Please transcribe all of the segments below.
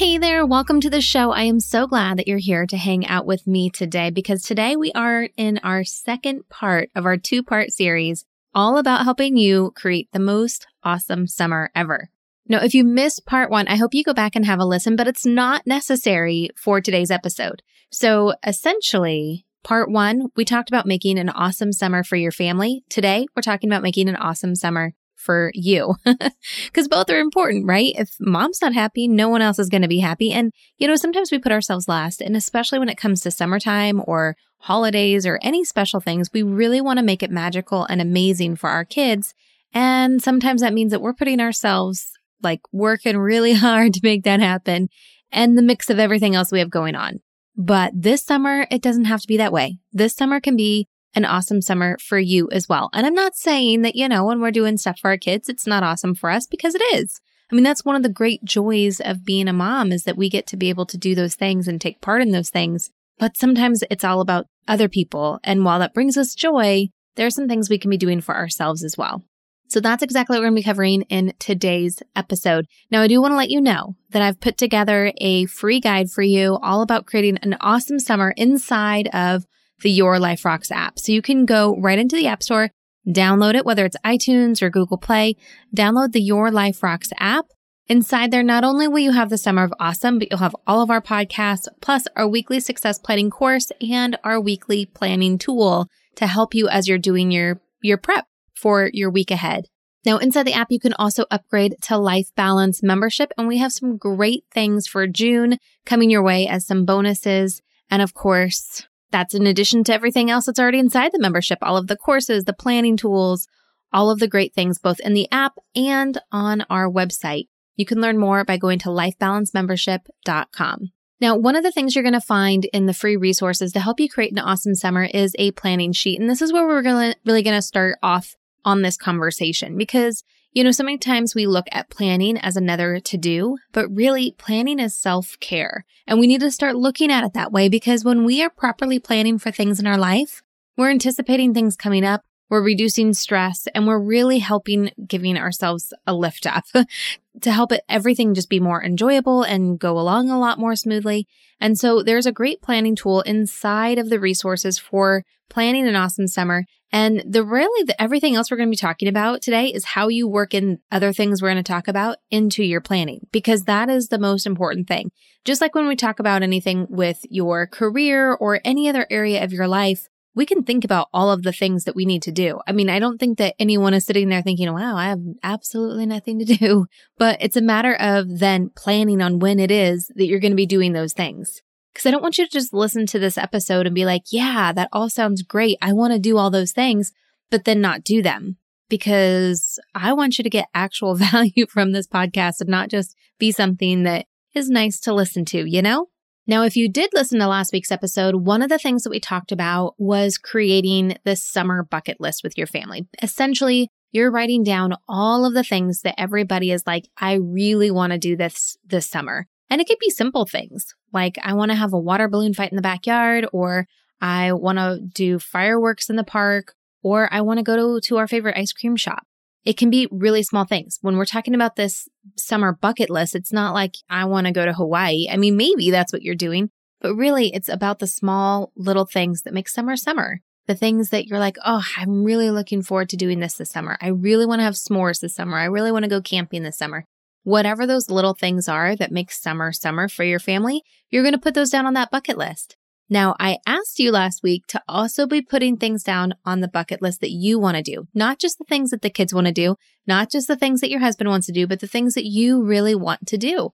Hey there, welcome to the show. I am so glad that you're here to hang out with me today because today we are in our second part of our two part series, all about helping you create the most awesome summer ever. Now, if you missed part one, I hope you go back and have a listen, but it's not necessary for today's episode. So essentially, part one, we talked about making an awesome summer for your family. Today, we're talking about making an awesome summer for you because both are important, right? If mom's not happy, no one else is going to be happy. And, you know, sometimes we put ourselves last. And especially when it comes to summertime or holidays or any special things, we really want to make it magical and amazing for our kids. And sometimes that means that we're putting ourselves like working really hard to make that happen and the mix of everything else we have going on. But this summer, it doesn't have to be that way. This summer can be an awesome summer for you as well. And I'm not saying that, you know, when we're doing stuff for our kids, it's not awesome for us because it is. I mean, that's one of the great joys of being a mom is that we get to be able to do those things and take part in those things. But sometimes it's all about other people. And while that brings us joy, there are some things we can be doing for ourselves as well. So that's exactly what we're going to be covering in today's episode. Now, I do want to let you know that I've put together a free guide for you all about creating an awesome summer inside of the Your Life Rocks app. So you can go right into the App Store, download it, whether it's iTunes or Google Play, download the Your Life Rocks app. Inside there, not only will you have the Summer of Awesome, but you'll have all of our podcasts, plus our weekly success planning course and our weekly planning tool to help you as you're doing your, your prep for your week ahead. Now, inside the app, you can also upgrade to Life Balance membership, and we have some great things for June coming your way as some bonuses. And of course, that's in addition to everything else that's already inside the membership, all of the courses, the planning tools, all of the great things both in the app and on our website. You can learn more by going to lifebalancemembership.com. Now, one of the things you're going to find in the free resources to help you create an awesome summer is a planning sheet. And this is where we're to really going to start off on this conversation because you know, so many times we look at planning as another to do, but really planning is self care. And we need to start looking at it that way because when we are properly planning for things in our life, we're anticipating things coming up, we're reducing stress, and we're really helping giving ourselves a lift up to help it everything just be more enjoyable and go along a lot more smoothly. And so there's a great planning tool inside of the resources for planning an awesome summer and the really the, everything else we're going to be talking about today is how you work in other things we're going to talk about into your planning because that is the most important thing. Just like when we talk about anything with your career or any other area of your life, we can think about all of the things that we need to do. I mean, I don't think that anyone is sitting there thinking, wow, I have absolutely nothing to do, but it's a matter of then planning on when it is that you're going to be doing those things. Because I don't want you to just listen to this episode and be like, yeah, that all sounds great. I want to do all those things, but then not do them. Because I want you to get actual value from this podcast and not just be something that is nice to listen to, you know? Now, if you did listen to last week's episode, one of the things that we talked about was creating this summer bucket list with your family. Essentially, you're writing down all of the things that everybody is like, I really want to do this this summer. And it could be simple things like I want to have a water balloon fight in the backyard, or I want to do fireworks in the park, or I want to go to, to our favorite ice cream shop. It can be really small things. When we're talking about this summer bucket list, it's not like I want to go to Hawaii. I mean, maybe that's what you're doing, but really it's about the small little things that make summer summer. The things that you're like, oh, I'm really looking forward to doing this this summer. I really want to have s'mores this summer. I really want to go camping this summer. Whatever those little things are that make summer summer for your family, you're going to put those down on that bucket list. Now, I asked you last week to also be putting things down on the bucket list that you want to do, not just the things that the kids want to do, not just the things that your husband wants to do, but the things that you really want to do.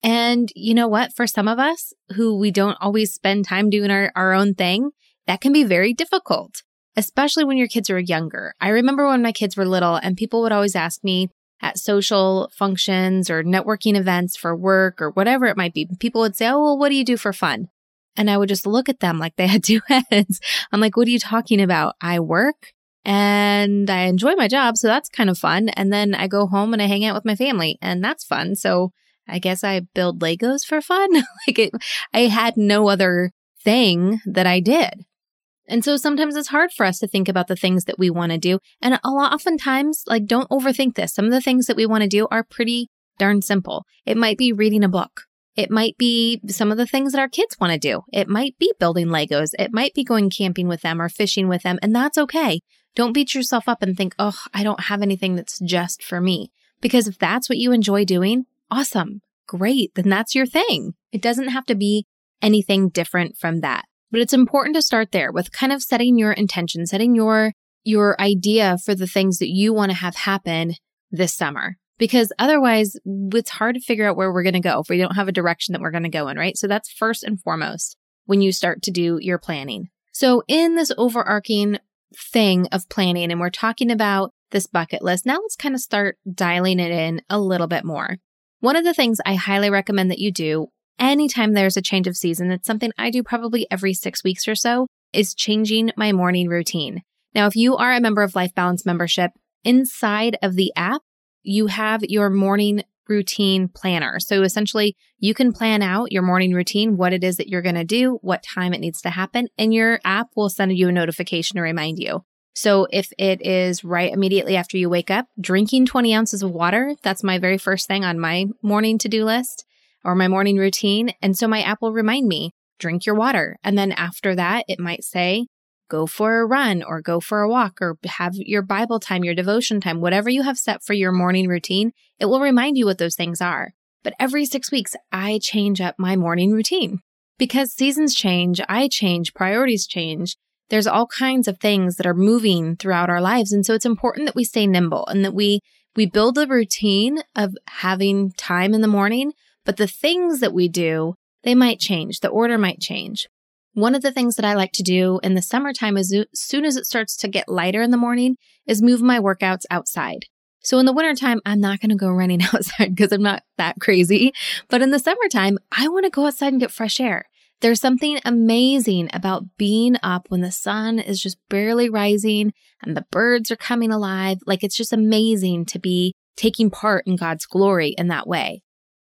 And you know what? For some of us who we don't always spend time doing our, our own thing, that can be very difficult, especially when your kids are younger. I remember when my kids were little and people would always ask me, at social functions or networking events for work or whatever it might be, people would say, Oh, well, what do you do for fun? And I would just look at them like they had two heads. I'm like, what are you talking about? I work and I enjoy my job. So that's kind of fun. And then I go home and I hang out with my family and that's fun. So I guess I build Legos for fun. like it, I had no other thing that I did. And so sometimes it's hard for us to think about the things that we want to do. And a lot, oftentimes, like, don't overthink this. Some of the things that we want to do are pretty darn simple. It might be reading a book. It might be some of the things that our kids want to do. It might be building Legos. It might be going camping with them or fishing with them. And that's okay. Don't beat yourself up and think, oh, I don't have anything that's just for me. Because if that's what you enjoy doing, awesome. Great. Then that's your thing. It doesn't have to be anything different from that. But it's important to start there with kind of setting your intention, setting your your idea for the things that you want to have happen this summer. Because otherwise, it's hard to figure out where we're going to go if we don't have a direction that we're going to go in, right? So that's first and foremost when you start to do your planning. So in this overarching thing of planning, and we're talking about this bucket list, now let's kind of start dialing it in a little bit more. One of the things I highly recommend that you do anytime there's a change of season, it's something I do probably every six weeks or so, is changing my morning routine. Now, if you are a member of Life Balance membership, inside of the app, you have your morning routine planner. So essentially, you can plan out your morning routine, what it is that you're going to do, what time it needs to happen, and your app will send you a notification to remind you. So if it is right immediately after you wake up, drinking 20 ounces of water, that's my very first thing on my morning to do list or my morning routine. And so my app will remind me, drink your water. And then after that, it might say, go for a run or go for a walk or have your Bible time, your devotion time, whatever you have set for your morning routine, it will remind you what those things are. But every six weeks, I change up my morning routine because seasons change, I change, priorities change. There's all kinds of things that are moving throughout our lives. And so it's important that we stay nimble and that we, we build a routine of having time in the morning, but the things that we do, they might change. The order might change. One of the things that I like to do in the summertime as soon as it starts to get lighter in the morning is move my workouts outside. So in the wintertime, I'm not going to go running outside because I'm not that crazy. But in the summertime, I want to go outside and get fresh air. There's something amazing about being up when the sun is just barely rising and the birds are coming alive. Like it's just amazing to be taking part in God's glory in that way.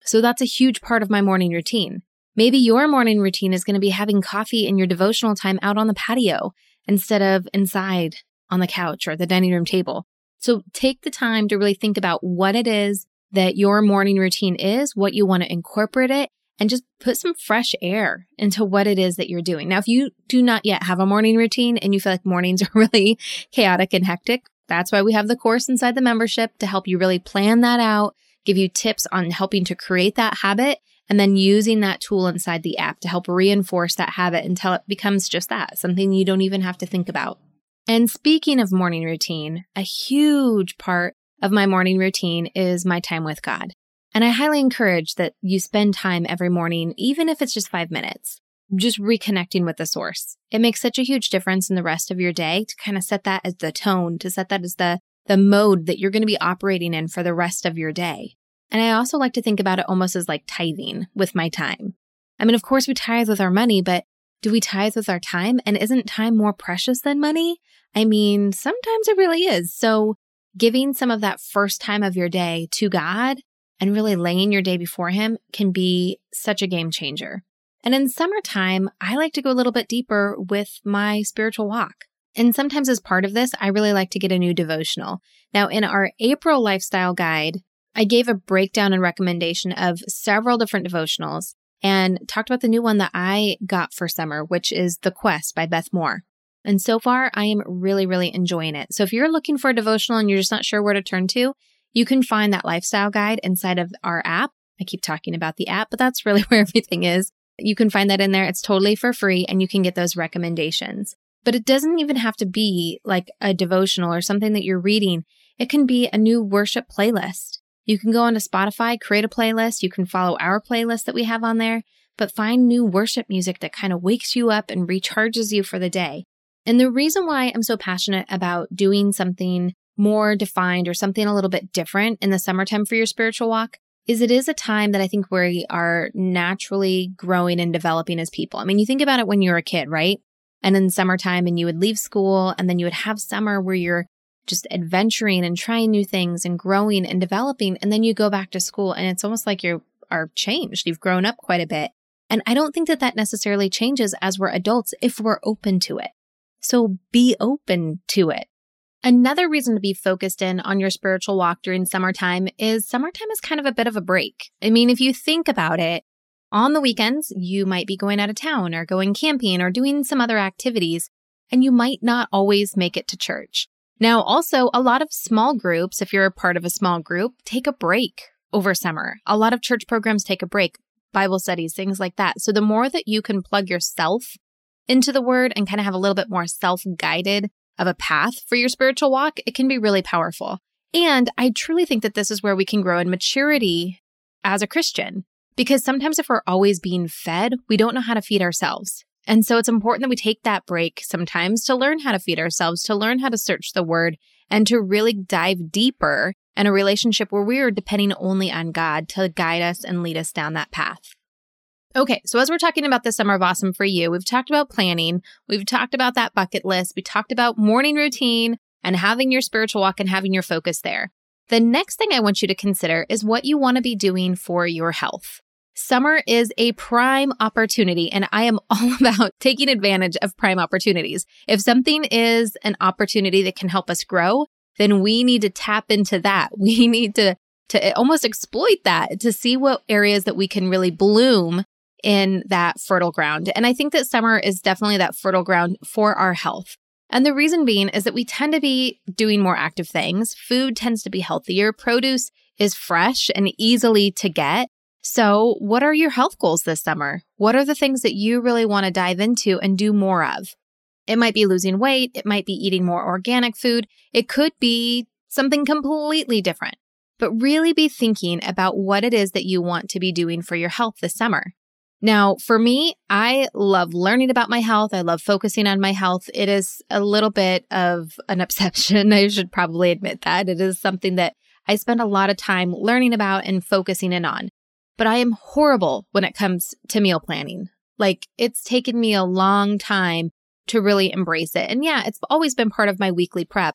So that's a huge part of my morning routine. Maybe your morning routine is going to be having coffee in your devotional time out on the patio instead of inside on the couch or the dining room table. So take the time to really think about what it is that your morning routine is, what you want to incorporate it, and just put some fresh air into what it is that you're doing. Now, if you do not yet have a morning routine and you feel like mornings are really chaotic and hectic, that's why we have the course inside the membership to help you really plan that out give you tips on helping to create that habit and then using that tool inside the app to help reinforce that habit until it becomes just that, something you don't even have to think about. And speaking of morning routine, a huge part of my morning routine is my time with God. And I highly encourage that you spend time every morning, even if it's just five minutes, just reconnecting with the source. It makes such a huge difference in the rest of your day to kind of set that as the tone, to set that as the the mode that you're going to be operating in for the rest of your day. And I also like to think about it almost as like tithing with my time. I mean, of course, we tithe with our money, but do we tithe with our time? And isn't time more precious than money? I mean, sometimes it really is. So giving some of that first time of your day to God and really laying your day before Him can be such a game changer. And in summertime, I like to go a little bit deeper with my spiritual walk. And sometimes as part of this, I really like to get a new devotional. Now, in our April lifestyle guide, I gave a breakdown and recommendation of several different devotionals and talked about the new one that I got for summer, which is The Quest by Beth Moore. And so far, I am really, really enjoying it. So if you're looking for a devotional and you're just not sure where to turn to, you can find that lifestyle guide inside of our app. I keep talking about the app, but that's really where everything is. You can find that in there. It's totally for free and you can get those recommendations. But it doesn't even have to be like a devotional or something that you're reading. It can be a new worship playlist. You can go onto Spotify, create a playlist. You can follow our playlist that we have on there, but find new worship music that kind of wakes you up and recharges you for the day. And the reason why I'm so passionate about doing something more defined or something a little bit different in the summertime for your spiritual walk is it is a time that I think we are naturally growing and developing as people. I mean, you think about it when you were a kid, right? And in summertime and you would leave school and then you would have summer where you're just adventuring and trying new things and growing and developing. And then you go back to school and it's almost like you are changed. You've grown up quite a bit. And I don't think that that necessarily changes as we're adults if we're open to it. So be open to it. Another reason to be focused in on your spiritual walk during summertime is summertime is kind of a bit of a break. I mean, if you think about it, on the weekends, you might be going out of town or going camping or doing some other activities, and you might not always make it to church. Now, also, a lot of small groups, if you're a part of a small group, take a break over summer. A lot of church programs take a break, Bible studies, things like that. So the more that you can plug yourself into the word and kind of have a little bit more self guided of a path for your spiritual walk, it can be really powerful. And I truly think that this is where we can grow in maturity as a Christian. Because sometimes if we're always being fed, we don't know how to feed ourselves. And so it's important that we take that break sometimes to learn how to feed ourselves, to learn how to search the word, and to really dive deeper in a relationship where we are depending only on God to guide us and lead us down that path. Okay, so as we're talking about the summer of awesome for you, we've talked about planning, we've talked about that bucket list, we talked about morning routine and having your spiritual walk and having your focus there. The next thing I want you to consider is what you want to be doing for your health. Summer is a prime opportunity, and I am all about taking advantage of prime opportunities. If something is an opportunity that can help us grow, then we need to tap into that. We need to to eh, almost exploit that to see what areas that we can really bloom in that fertile ground. And I think that summer is definitely that fertile ground for our health. And the reason being is that we tend to be doing more active things. Food tends to be healthier. Produce is fresh and easily to get. So, what are your health goals this summer? What are the things that you really want to dive into and do more of? It might be losing weight. It might be eating more organic food. It could be something completely different. But really be thinking about what it is that you want to be doing for your health this summer. Now, for me, I love learning about my health. I love focusing on my health. It is a little bit of an obsession. I should probably admit that. It is something that I spend a lot of time learning about and focusing in on. But I am horrible when it comes to meal planning. Like it's taken me a long time to really embrace it. And yeah, it's always been part of my weekly prep.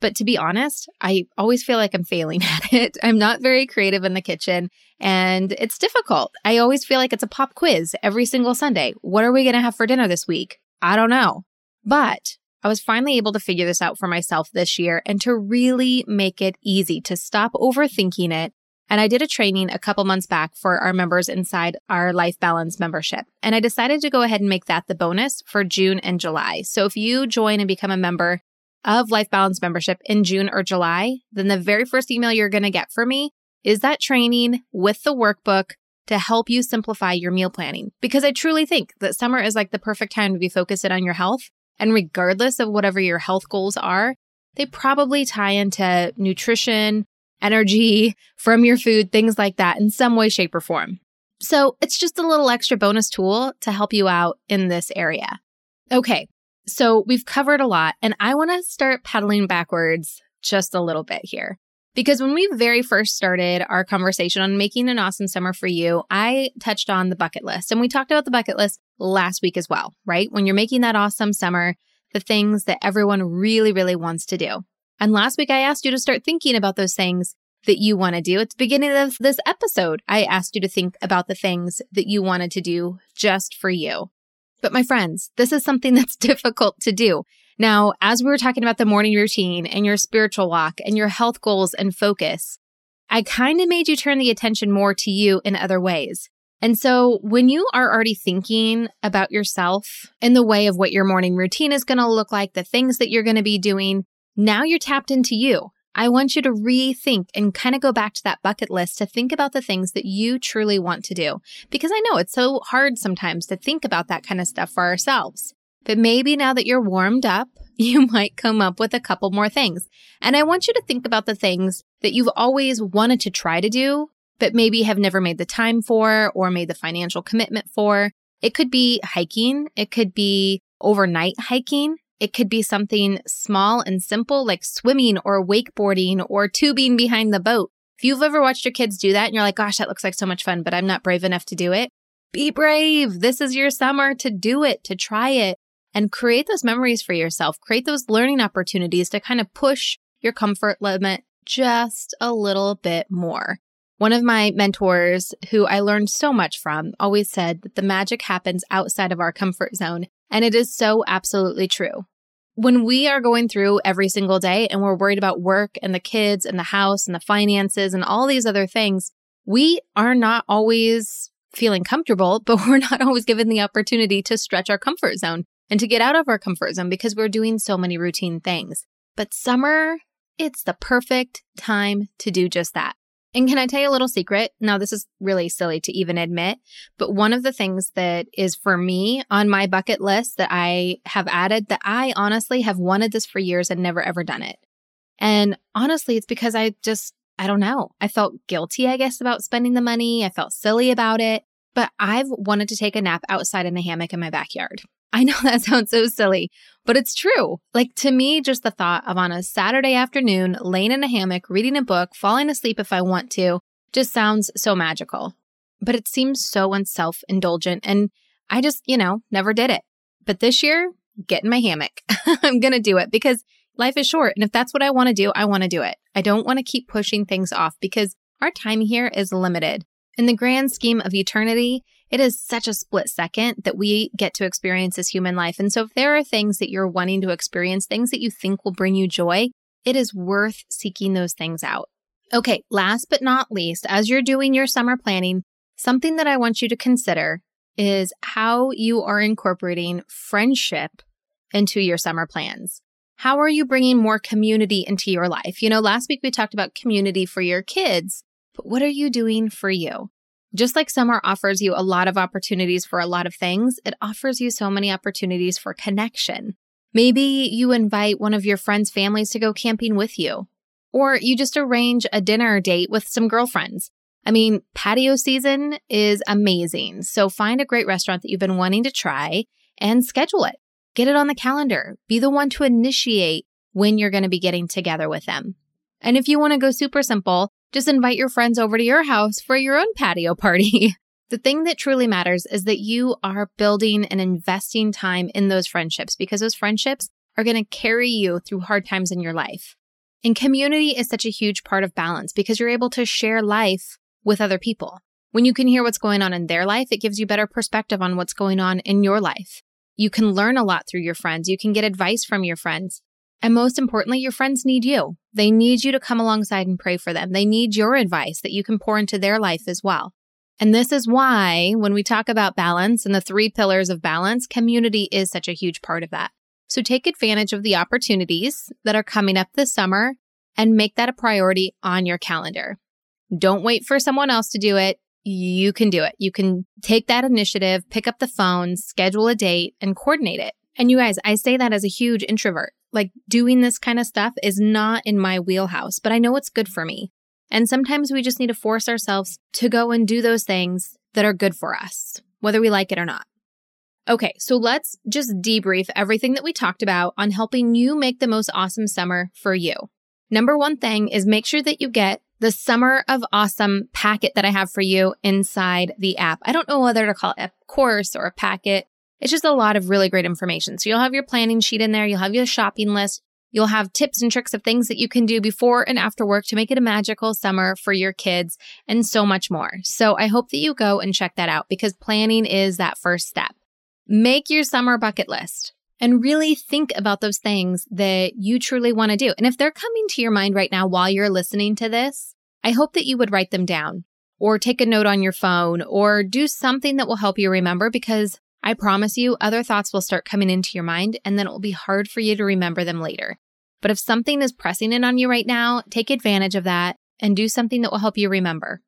But to be honest, I always feel like I'm failing at it. I'm not very creative in the kitchen and it's difficult. I always feel like it's a pop quiz every single Sunday. What are we going to have for dinner this week? I don't know. But I was finally able to figure this out for myself this year and to really make it easy to stop overthinking it. And I did a training a couple months back for our members inside our Life Balance membership. And I decided to go ahead and make that the bonus for June and July. So if you join and become a member of Life Balance membership in June or July, then the very first email you're going to get from me is that training with the workbook to help you simplify your meal planning. Because I truly think that summer is like the perfect time to be focused on your health. And regardless of whatever your health goals are, they probably tie into nutrition, energy from your food, things like that in some way, shape, or form. So it's just a little extra bonus tool to help you out in this area. Okay, so we've covered a lot, and I want to start pedaling backwards just a little bit here. Because when we very first started our conversation on making an awesome summer for you, I touched on the bucket list. And we talked about the bucket list last week as well, right? When you're making that awesome summer, the things that everyone really, really wants to do. And last week I asked you to start thinking about those things that you want to do. At the beginning of this episode, I asked you to think about the things that you wanted to do just for you. But my friends, this is something that's difficult to do. Now, as we were talking about the morning routine and your spiritual walk and your health goals and focus, I kind of made you turn the attention more to you in other ways. And so when you are already thinking about yourself in the way of what your morning routine is going to look like, the things that you're going to be doing, now you're tapped into you. I want you to rethink and kind of go back to that bucket list to think about the things that you truly want to do. Because I know it's so hard sometimes to think about that kind of stuff for ourselves. But maybe now that you're warmed up, you might come up with a couple more things. And I want you to think about the things that you've always wanted to try to do, but maybe have never made the time for or made the financial commitment for. It could be hiking. It could be overnight hiking. It could be something small and simple like swimming or wakeboarding or tubing behind the boat. If you've ever watched your kids do that and you're like, gosh, that looks like so much fun, but I'm not brave enough to do it, be brave. This is your summer to do it, to try it and create those memories for yourself. Create those learning opportunities to kind of push your comfort limit just a little bit more. One of my mentors, who I learned so much from, always said that the magic happens outside of our comfort zone. And it is so absolutely true. When we are going through every single day and we're worried about work and the kids and the house and the finances and all these other things, we are not always feeling comfortable, but we're not always given the opportunity to stretch our comfort zone and to get out of our comfort zone because we're doing so many routine things. But summer, it's the perfect time to do just that. And can I tell you a little secret? Now, this is really silly to even admit, but one of the things that is for me on my bucket list that I have added that I honestly have wanted this for years and never ever done it. And honestly, it's because I just, I don't know. I felt guilty, I guess, about spending the money. I felt silly about it, but I've wanted to take a nap outside in a hammock in my backyard. I know that sounds so silly, but it's true. Like to me, just the thought of on a Saturday afternoon, laying in a hammock, reading a book, falling asleep if I want to, just sounds so magical. But it seems so unself indulgent. And I just, you know, never did it. But this year, get in my hammock. I'm going to do it because life is short. And if that's what I want to do, I want to do it. I don't want to keep pushing things off because our time here is limited. In the grand scheme of eternity, it is such a split second that we get to experience as human life. And so if there are things that you're wanting to experience, things that you think will bring you joy, it is worth seeking those things out. Okay, last but not least, as you're doing your summer planning, something that I want you to consider is how you are incorporating friendship into your summer plans. How are you bringing more community into your life? You know, last week we talked about community for your kids, but what are you doing for you? Just like summer offers you a lot of opportunities for a lot of things, it offers you so many opportunities for connection. Maybe you invite one of your friends' families to go camping with you, or you just arrange a dinner date with some girlfriends. I mean, patio season is amazing. So find a great restaurant that you've been wanting to try and schedule it. Get it on the calendar. Be the one to initiate when you're going to be getting together with them. And if you want to go super simple, just invite your friends over to your house for your own patio party. the thing that truly matters is that you are building and investing time in those friendships because those friendships are going to carry you through hard times in your life. And community is such a huge part of balance because you're able to share life with other people. When you can hear what's going on in their life, it gives you better perspective on what's going on in your life. You can learn a lot through your friends. You can get advice from your friends. And most importantly, your friends need you. They need you to come alongside and pray for them. They need your advice that you can pour into their life as well. And this is why when we talk about balance and the three pillars of balance, community is such a huge part of that. So take advantage of the opportunities that are coming up this summer and make that a priority on your calendar. Don't wait for someone else to do it. You can do it. You can take that initiative, pick up the phone, schedule a date, and coordinate it. And you guys, I say that as a huge introvert. Like doing this kind of stuff is not in my wheelhouse, but I know it's good for me. And sometimes we just need to force ourselves to go and do those things that are good for us, whether we like it or not. Okay, so let's just debrief everything that we talked about on helping you make the most awesome summer for you. Number one thing is make sure that you get the Summer of Awesome packet that I have for you inside the app. I don't know whether to call it a course or a packet. It's just a lot of really great information. So you'll have your planning sheet in there. You'll have your shopping list. You'll have tips and tricks of things that you can do before and after work to make it a magical summer for your kids and so much more. So I hope that you go and check that out because planning is that first step. Make your summer bucket list and really think about those things that you truly want to do. And if they're coming to your mind right now while you're listening to this, I hope that you would write them down or take a note on your phone or do something that will help you remember because I promise you, other thoughts will start coming into your mind and then it will be hard for you to remember them later. But if something is pressing in on you right now, take advantage of that and do something that will help you remember.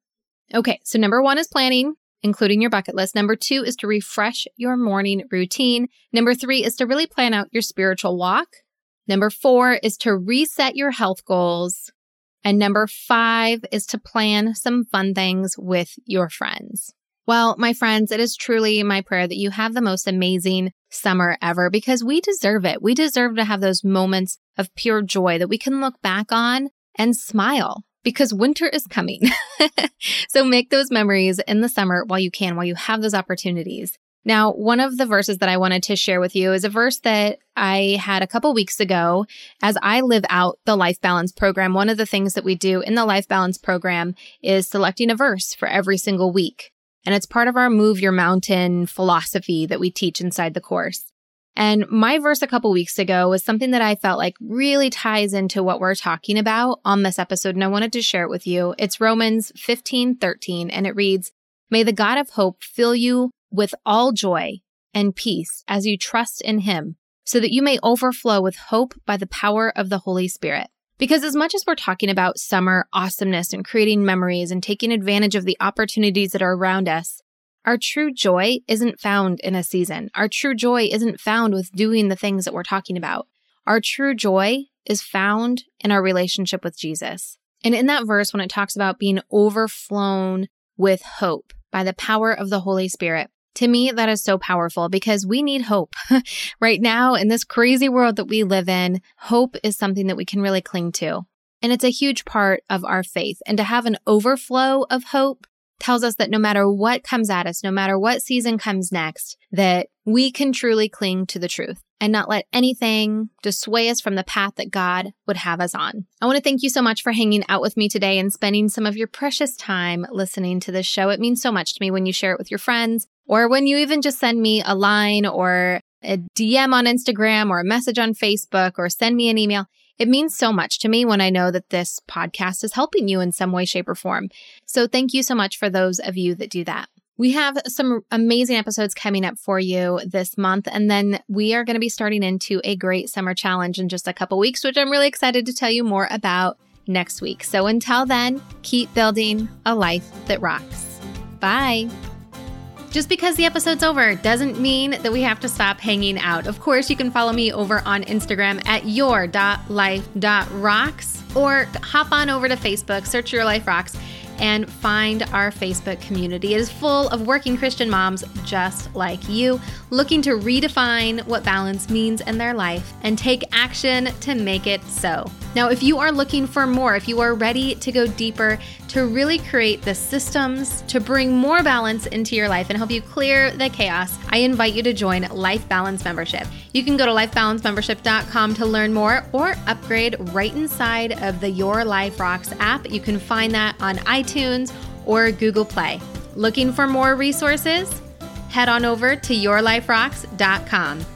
Okay, so number one is planning, including your bucket list. Number two is to refresh your morning routine. Number three is to really plan out your spiritual walk. Number four is to reset your health goals. And number five is to plan some fun things with your friends. Well, my friends, it is truly my prayer that you have the most amazing summer ever because we deserve it. We deserve to have those moments of pure joy that we can look back on and smile because winter is coming. so make those memories in the summer while you can, while you have those opportunities. Now, one of the verses that I wanted to share with you is a verse that I had a couple weeks ago as I live out the life balance program. One of the things that we do in the life balance program is selecting a verse for every single week. And it's part of our move your mountain philosophy that we teach inside the course. And my verse a couple weeks ago was something that I felt like really ties into what we're talking about on this episode. And I wanted to share it with you. It's Romans 15, 13, and it reads, May the God of hope fill you with all joy and peace as you trust in him, so that you may overflow with hope by the power of the Holy Spirit. Because as much as we're talking about summer awesomeness and creating memories and taking advantage of the opportunities that are around us, our true joy isn't found in a season. Our true joy isn't found with doing the things that we're talking about. Our true joy is found in our relationship with Jesus. And in that verse, when it talks about being overflown with hope by the power of the Holy Spirit, to me, that is so powerful because we need hope right now in this crazy world that we live in. Hope is something that we can really cling to. And it's a huge part of our faith. And to have an overflow of hope tells us that no matter what comes at us, no matter what season comes next, that we can truly cling to the truth and not let anything dissuade us from the path that God would have us on. I want to thank you so much for hanging out with me today and spending some of your precious time listening to this show. It means so much to me when you share it with your friends or when you even just send me a line or a DM on Instagram or a message on Facebook or send me an email. It means so much to me when I know that this podcast is helping you in some way, shape, or form. So thank you so much for those of you that do that. We have some amazing episodes coming up for you this month, and then we are going to be starting into a great summer challenge in just a couple weeks, which I'm really excited to tell you more about next week. So until then, keep building a life that rocks. Bye. Just because the episode's over doesn't mean that we have to stop hanging out. Of course, you can follow me over on Instagram at your.life.rocks or hop on over to Facebook, search Your Life Rocks and find our Facebook community. It is full of working Christian moms just like you, looking to redefine what balance means in their life and take action to make it so. Now, if you are looking for more, if you are ready to go deeper, to really create the systems to bring more balance into your life and help you clear the chaos, I invite you to join Life Balance Membership. You can go to lifebalancemembership.com to learn more or upgrade right inside of the Your Life Rocks app. You can find that on iTunes or Google Play. Looking for more resources? Head on over to yourliferocks.com.